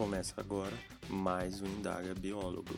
Começa agora mais um Indaga Biólogo.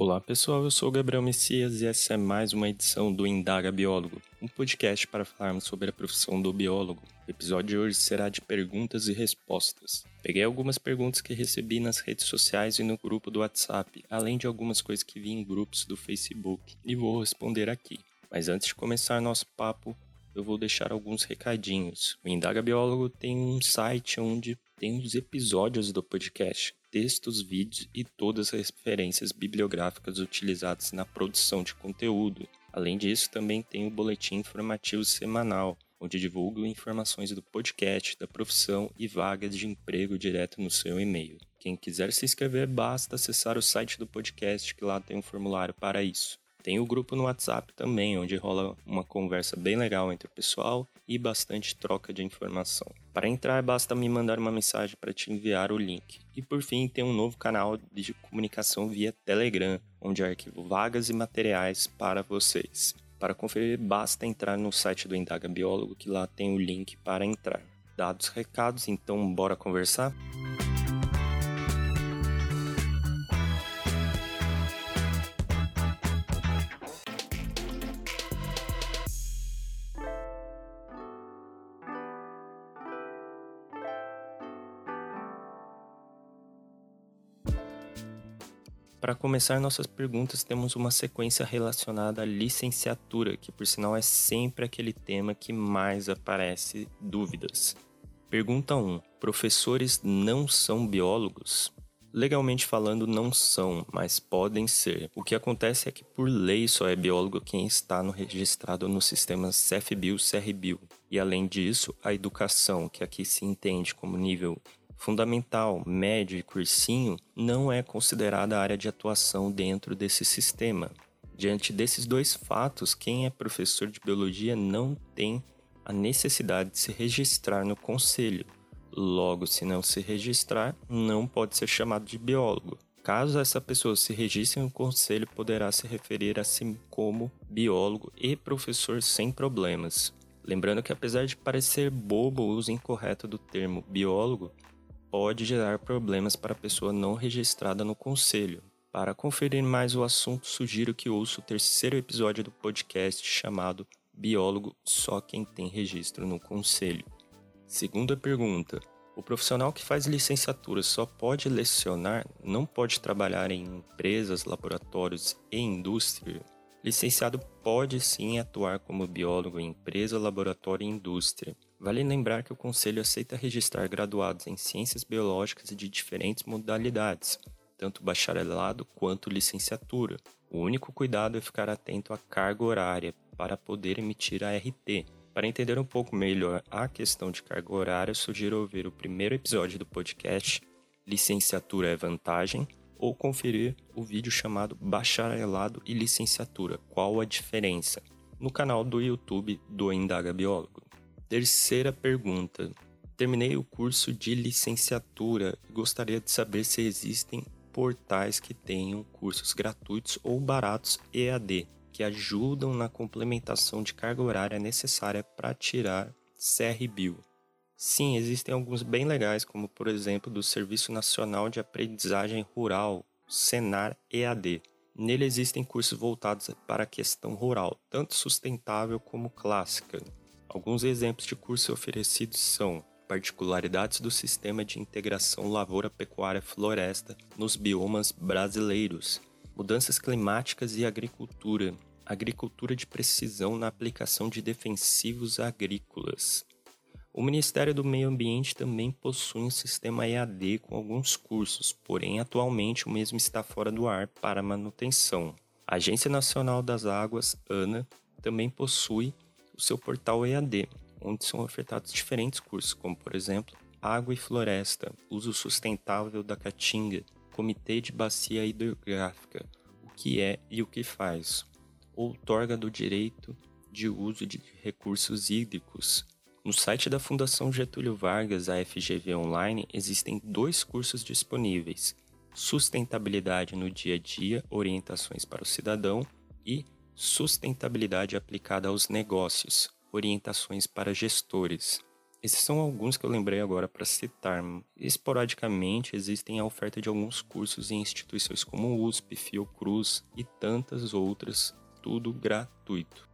Olá pessoal, eu sou Gabriel Messias e essa é mais uma edição do Indaga Biólogo, um podcast para falarmos sobre a profissão do biólogo. O episódio de hoje será de perguntas e respostas. Peguei algumas perguntas que recebi nas redes sociais e no grupo do WhatsApp, além de algumas coisas que vi em grupos do Facebook, e vou responder aqui. Mas antes de começar nosso papo, eu vou deixar alguns recadinhos. O Indaga Biólogo tem um site onde tem os episódios do podcast textos, vídeos e todas as referências bibliográficas utilizadas na produção de conteúdo. Além disso, também tem o boletim informativo semanal, onde divulgo informações do podcast, da profissão e vagas de emprego direto no seu e-mail. Quem quiser se inscrever, basta acessar o site do podcast, que lá tem um formulário para isso. Tem o grupo no WhatsApp também, onde rola uma conversa bem legal entre o pessoal e bastante troca de informação. Para entrar, basta me mandar uma mensagem para te enviar o link. E por fim, tem um novo canal de comunicação via Telegram, onde arquivo vagas e materiais para vocês. Para conferir, basta entrar no site do Indaga Biólogo, que lá tem o link para entrar. Dados recados, então bora conversar? Para começar nossas perguntas, temos uma sequência relacionada à licenciatura, que por sinal é sempre aquele tema que mais aparece dúvidas. Pergunta 1: Professores não são biólogos? Legalmente falando, não são, mas podem ser. O que acontece é que, por lei, só é biólogo quem está no registrado no sistema CFBio-CRBio. E além disso, a educação, que aqui se entende como nível fundamental, médio e cursinho não é considerada área de atuação dentro desse sistema. Diante desses dois fatos, quem é professor de biologia não tem a necessidade de se registrar no conselho. Logo, se não se registrar, não pode ser chamado de biólogo. Caso essa pessoa se registre no conselho, poderá se referir a si como biólogo e professor sem problemas. Lembrando que, apesar de parecer bobo o uso incorreto do termo biólogo, pode gerar problemas para a pessoa não registrada no conselho. Para conferir mais o assunto, sugiro que ouça o terceiro episódio do podcast chamado Biólogo Só Quem Tem Registro no Conselho. Segunda pergunta: O profissional que faz licenciatura só pode lecionar, não pode trabalhar em empresas, laboratórios e indústria? Licenciado pode sim atuar como biólogo em empresa, laboratório e indústria. Vale lembrar que o Conselho aceita registrar graduados em ciências biológicas de diferentes modalidades, tanto bacharelado quanto licenciatura. O único cuidado é ficar atento à carga horária para poder emitir a RT. Para entender um pouco melhor a questão de carga horária, sugiro ouvir o primeiro episódio do podcast Licenciatura é Vantagem ou conferir o vídeo chamado Bacharelado e Licenciatura Qual a Diferença? no canal do YouTube do Indaga Biólogo. Terceira pergunta. Terminei o curso de licenciatura e gostaria de saber se existem portais que tenham cursos gratuitos ou baratos EAD que ajudam na complementação de carga horária necessária para tirar CRBio. Sim, existem alguns bem legais, como por exemplo do Serviço Nacional de Aprendizagem Rural, Senar EAD. Nele existem cursos voltados para a questão rural, tanto sustentável como clássica, Alguns exemplos de cursos oferecidos são particularidades do sistema de integração lavoura-pecuária-floresta nos biomas brasileiros, mudanças climáticas e agricultura, agricultura de precisão na aplicação de defensivos agrícolas. O Ministério do Meio Ambiente também possui um sistema EAD com alguns cursos, porém atualmente o mesmo está fora do ar para manutenção. A Agência Nacional das Águas, ANA, também possui o seu portal EAD, onde são ofertados diferentes cursos, como por exemplo Água e Floresta, Uso Sustentável da Caatinga, Comitê de Bacia Hidrográfica, o que é e o que faz, outorga do direito de uso de recursos hídricos. No site da Fundação Getúlio Vargas, a FGV Online, existem dois cursos disponíveis: Sustentabilidade no Dia a Dia, Orientações para o Cidadão e Sustentabilidade aplicada aos negócios, Orientações para Gestores. Esses são alguns que eu lembrei agora para citar. Esporadicamente existem a oferta de alguns cursos em instituições como USP, Fiocruz e tantas outras, tudo gratuito.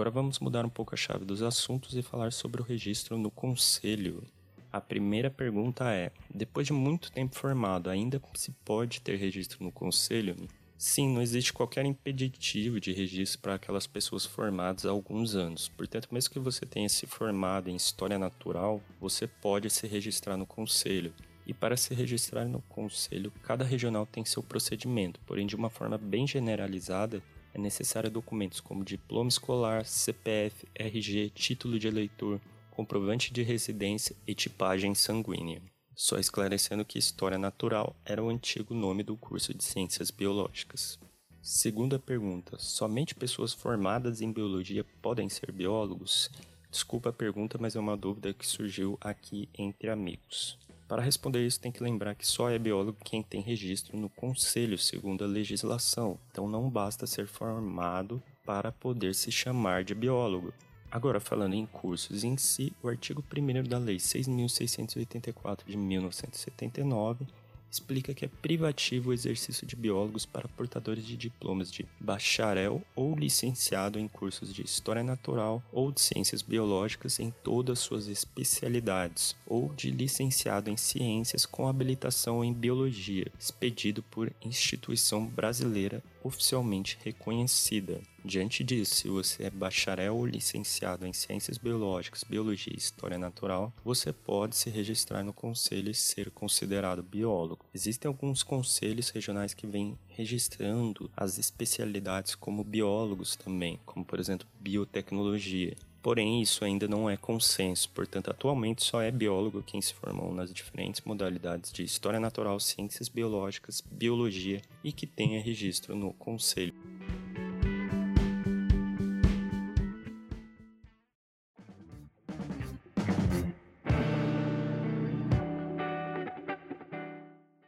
Agora vamos mudar um pouco a chave dos assuntos e falar sobre o registro no conselho. A primeira pergunta é: depois de muito tempo formado, ainda se pode ter registro no conselho? Sim, não existe qualquer impeditivo de registro para aquelas pessoas formadas há alguns anos. Portanto, mesmo que você tenha se formado em História Natural, você pode se registrar no conselho. E para se registrar no conselho, cada regional tem seu procedimento, porém, de uma forma bem generalizada, é necessário documentos como diploma escolar, CPF, RG, título de eleitor, comprovante de residência e tipagem sanguínea. Só esclarecendo que História Natural era o antigo nome do curso de Ciências Biológicas. Segunda pergunta: somente pessoas formadas em biologia podem ser biólogos? Desculpa a pergunta, mas é uma dúvida que surgiu aqui entre amigos. Para responder isso, tem que lembrar que só é biólogo quem tem registro no conselho, segundo a legislação. Então não basta ser formado para poder se chamar de biólogo. Agora, falando em cursos em si, o artigo 1 da Lei 6.684 de 1979 explica que é privativo o exercício de biólogos para portadores de diplomas de bacharel ou licenciado em cursos de História Natural ou de Ciências Biológicas em todas suas especialidades, ou de licenciado em Ciências com habilitação em Biologia, expedido por instituição brasileira oficialmente reconhecida. Diante disso, se você é bacharel ou licenciado em Ciências Biológicas, Biologia e História Natural, você pode se registrar no conselho e ser considerado biólogo. Existem alguns conselhos regionais que vêm registrando as especialidades como biólogos também, como por exemplo biotecnologia. Porém, isso ainda não é consenso, portanto, atualmente só é biólogo quem se formou nas diferentes modalidades de História Natural, Ciências Biológicas, Biologia e que tenha registro no Conselho.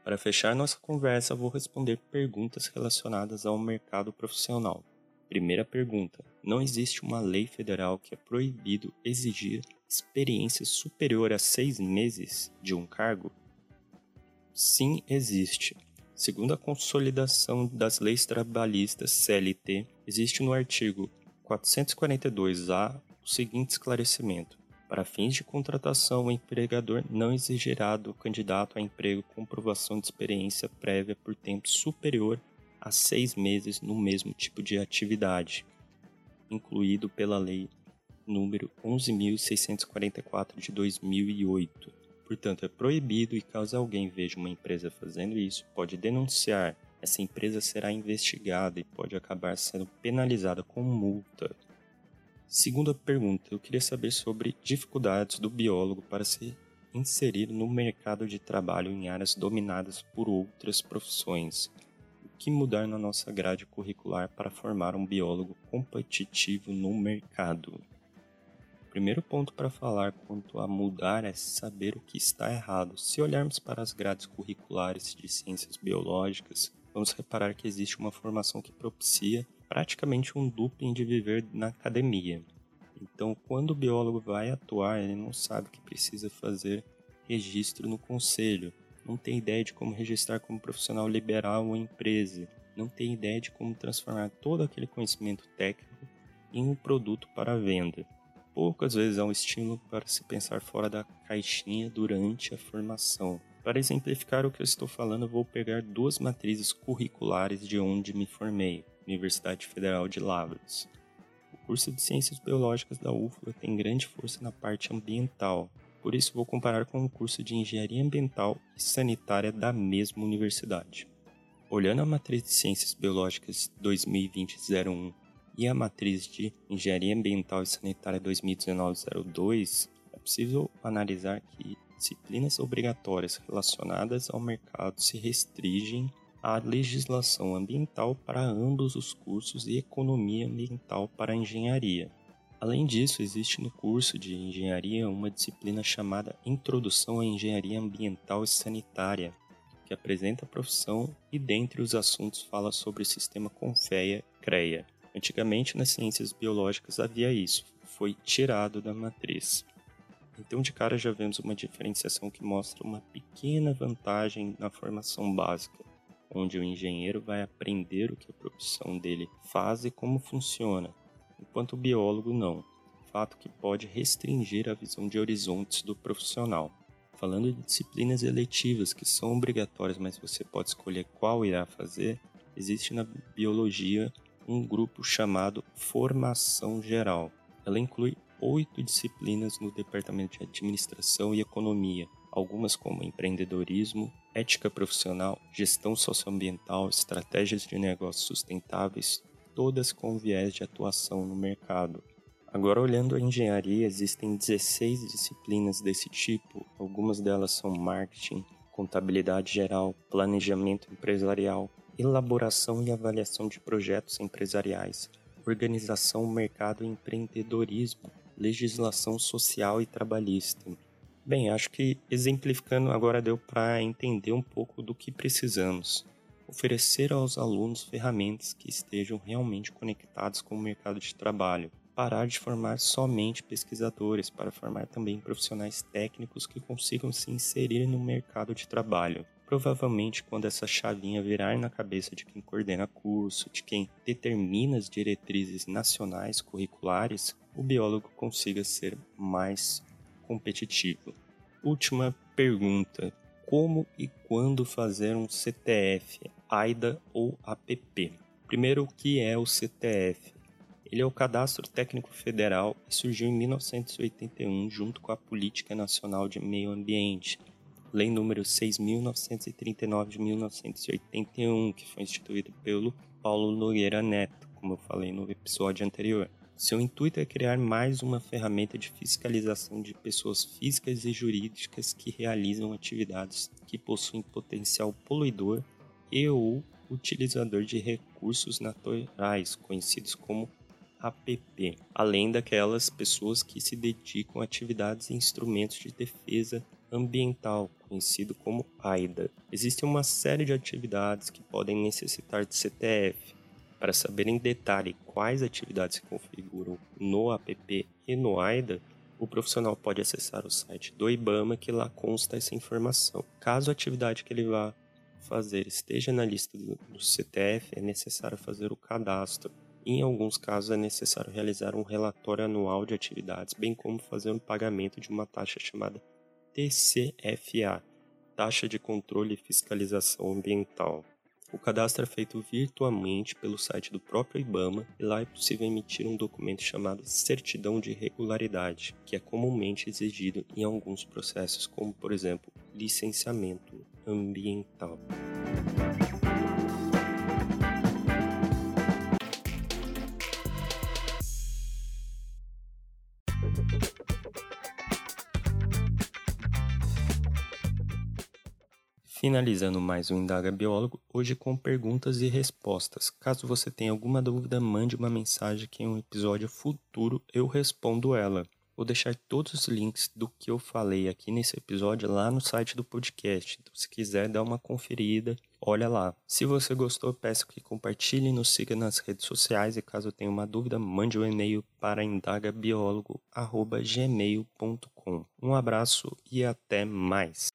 Para fechar nossa conversa, vou responder perguntas relacionadas ao mercado profissional. Primeira pergunta: Não existe uma lei federal que é proibido exigir experiência superior a seis meses de um cargo? Sim, existe. Segundo a Consolidação das Leis Trabalhistas CLT, existe no artigo 442-A o seguinte esclarecimento: para fins de contratação, o empregador não exigirá do candidato a emprego comprovação de experiência prévia por tempo superior a seis meses no mesmo tipo de atividade, incluído pela Lei número 11.644 de 2008. Portanto, é proibido e caso alguém veja uma empresa fazendo isso, pode denunciar. Essa empresa será investigada e pode acabar sendo penalizada com multa. Segunda pergunta, eu queria saber sobre dificuldades do biólogo para se inserir no mercado de trabalho em áreas dominadas por outras profissões. Que mudar na nossa grade curricular para formar um biólogo competitivo no mercado? O primeiro ponto para falar quanto a mudar é saber o que está errado. Se olharmos para as grades curriculares de ciências biológicas, vamos reparar que existe uma formação que propicia praticamente um dupling de viver na academia. Então, quando o biólogo vai atuar, ele não sabe que precisa fazer registro no conselho, não tem ideia de como registrar como profissional liberal uma empresa, não tem ideia de como transformar todo aquele conhecimento técnico em um produto para venda. Poucas vezes há um estímulo para se pensar fora da caixinha durante a formação. Para exemplificar o que eu estou falando, vou pegar duas matrizes curriculares de onde me formei. Universidade Federal de Lavras. O curso de Ciências Biológicas da UFLA tem grande força na parte ambiental. Por isso vou comparar com o curso de Engenharia Ambiental e Sanitária da mesma universidade. Olhando a matriz de Ciências Biológicas 2020-01 e a matriz de Engenharia Ambiental e Sanitária 2019-02, é possível analisar que disciplinas obrigatórias relacionadas ao mercado se restringem à legislação ambiental para ambos os cursos e economia ambiental para a engenharia. Além disso, existe no curso de engenharia uma disciplina chamada Introdução à Engenharia Ambiental e Sanitária, que apresenta a profissão e, dentre os assuntos, fala sobre o sistema Confeia-CREA. Antigamente, nas ciências biológicas havia isso, foi tirado da matriz. Então, de cara, já vemos uma diferenciação que mostra uma pequena vantagem na formação básica, onde o engenheiro vai aprender o que a profissão dele faz e como funciona, enquanto o biólogo não, fato que pode restringir a visão de horizontes do profissional. Falando de disciplinas eletivas que são obrigatórias, mas você pode escolher qual irá fazer, existe na biologia um grupo chamado Formação Geral. Ela inclui oito disciplinas no departamento de Administração e Economia, algumas como empreendedorismo, ética profissional, gestão socioambiental, estratégias de negócios sustentáveis, todas com viés de atuação no mercado. Agora, olhando a engenharia, existem 16 disciplinas desse tipo, algumas delas são marketing, contabilidade geral, planejamento empresarial, elaboração e avaliação de projetos empresariais, organização, mercado e empreendedorismo, legislação social e trabalhista. Bem, acho que exemplificando agora deu para entender um pouco do que precisamos oferecer aos alunos ferramentas que estejam realmente conectadas com o mercado de trabalho, parar de formar somente pesquisadores para formar também profissionais técnicos que consigam se inserir no mercado de trabalho. Provavelmente, quando essa chavinha virar na cabeça de quem coordena curso, de quem determina as diretrizes nacionais curriculares, o biólogo consiga ser mais competitivo. Última pergunta: como e quando fazer um CTF, AIDA ou APP. Primeiro, o que é o CTF? Ele é o Cadastro Técnico Federal e surgiu em 1981 junto com a Política Nacional de Meio Ambiente, Lei número 6.939 de 1981, que foi instituído pelo Paulo Nogueira Neto, como eu falei no episódio anterior. Seu intuito é criar mais uma ferramenta de fiscalização de pessoas físicas e jurídicas que realizam atividades que possuem potencial poluidor e ou utilizador de recursos naturais, conhecidos como APP, além daquelas pessoas que se dedicam a atividades e instrumentos de defesa ambiental, conhecido como AIDA. Existe uma série de atividades que podem necessitar de CTF, para saber em detalhe quais atividades se configuram no app e no AIDA, o profissional pode acessar o site do IBAMA que lá consta essa informação. Caso a atividade que ele vá fazer esteja na lista do, CTF, é necessário fazer o cadastro. Em alguns casos é necessário realizar um relatório anual de atividades, bem como fazer um pagamento de uma taxa chamada TCFA, Taxa de Controle e Fiscalização Ambiental. O cadastro é feito virtualmente pelo site do próprio IBAMA e lá é possível emitir um documento chamado Certidão de Regularidade, que é comumente exigido em alguns processos, como por exemplo licenciamento ambiental. Finalizando mais um Indaga Biólogo, hoje com perguntas e respostas. Caso você tenha alguma dúvida, mande uma mensagem que em um episódio futuro eu respondo ela. Vou deixar todos os links do que eu falei aqui nesse episódio lá no site do podcast. Então, se quiser dar uma conferida, olha lá. Se você gostou, peço que compartilhe nos siga nas redes sociais. E caso tenha uma dúvida, mande um e-mail para indagabiólogo.gmail.com. Um abraço e até mais.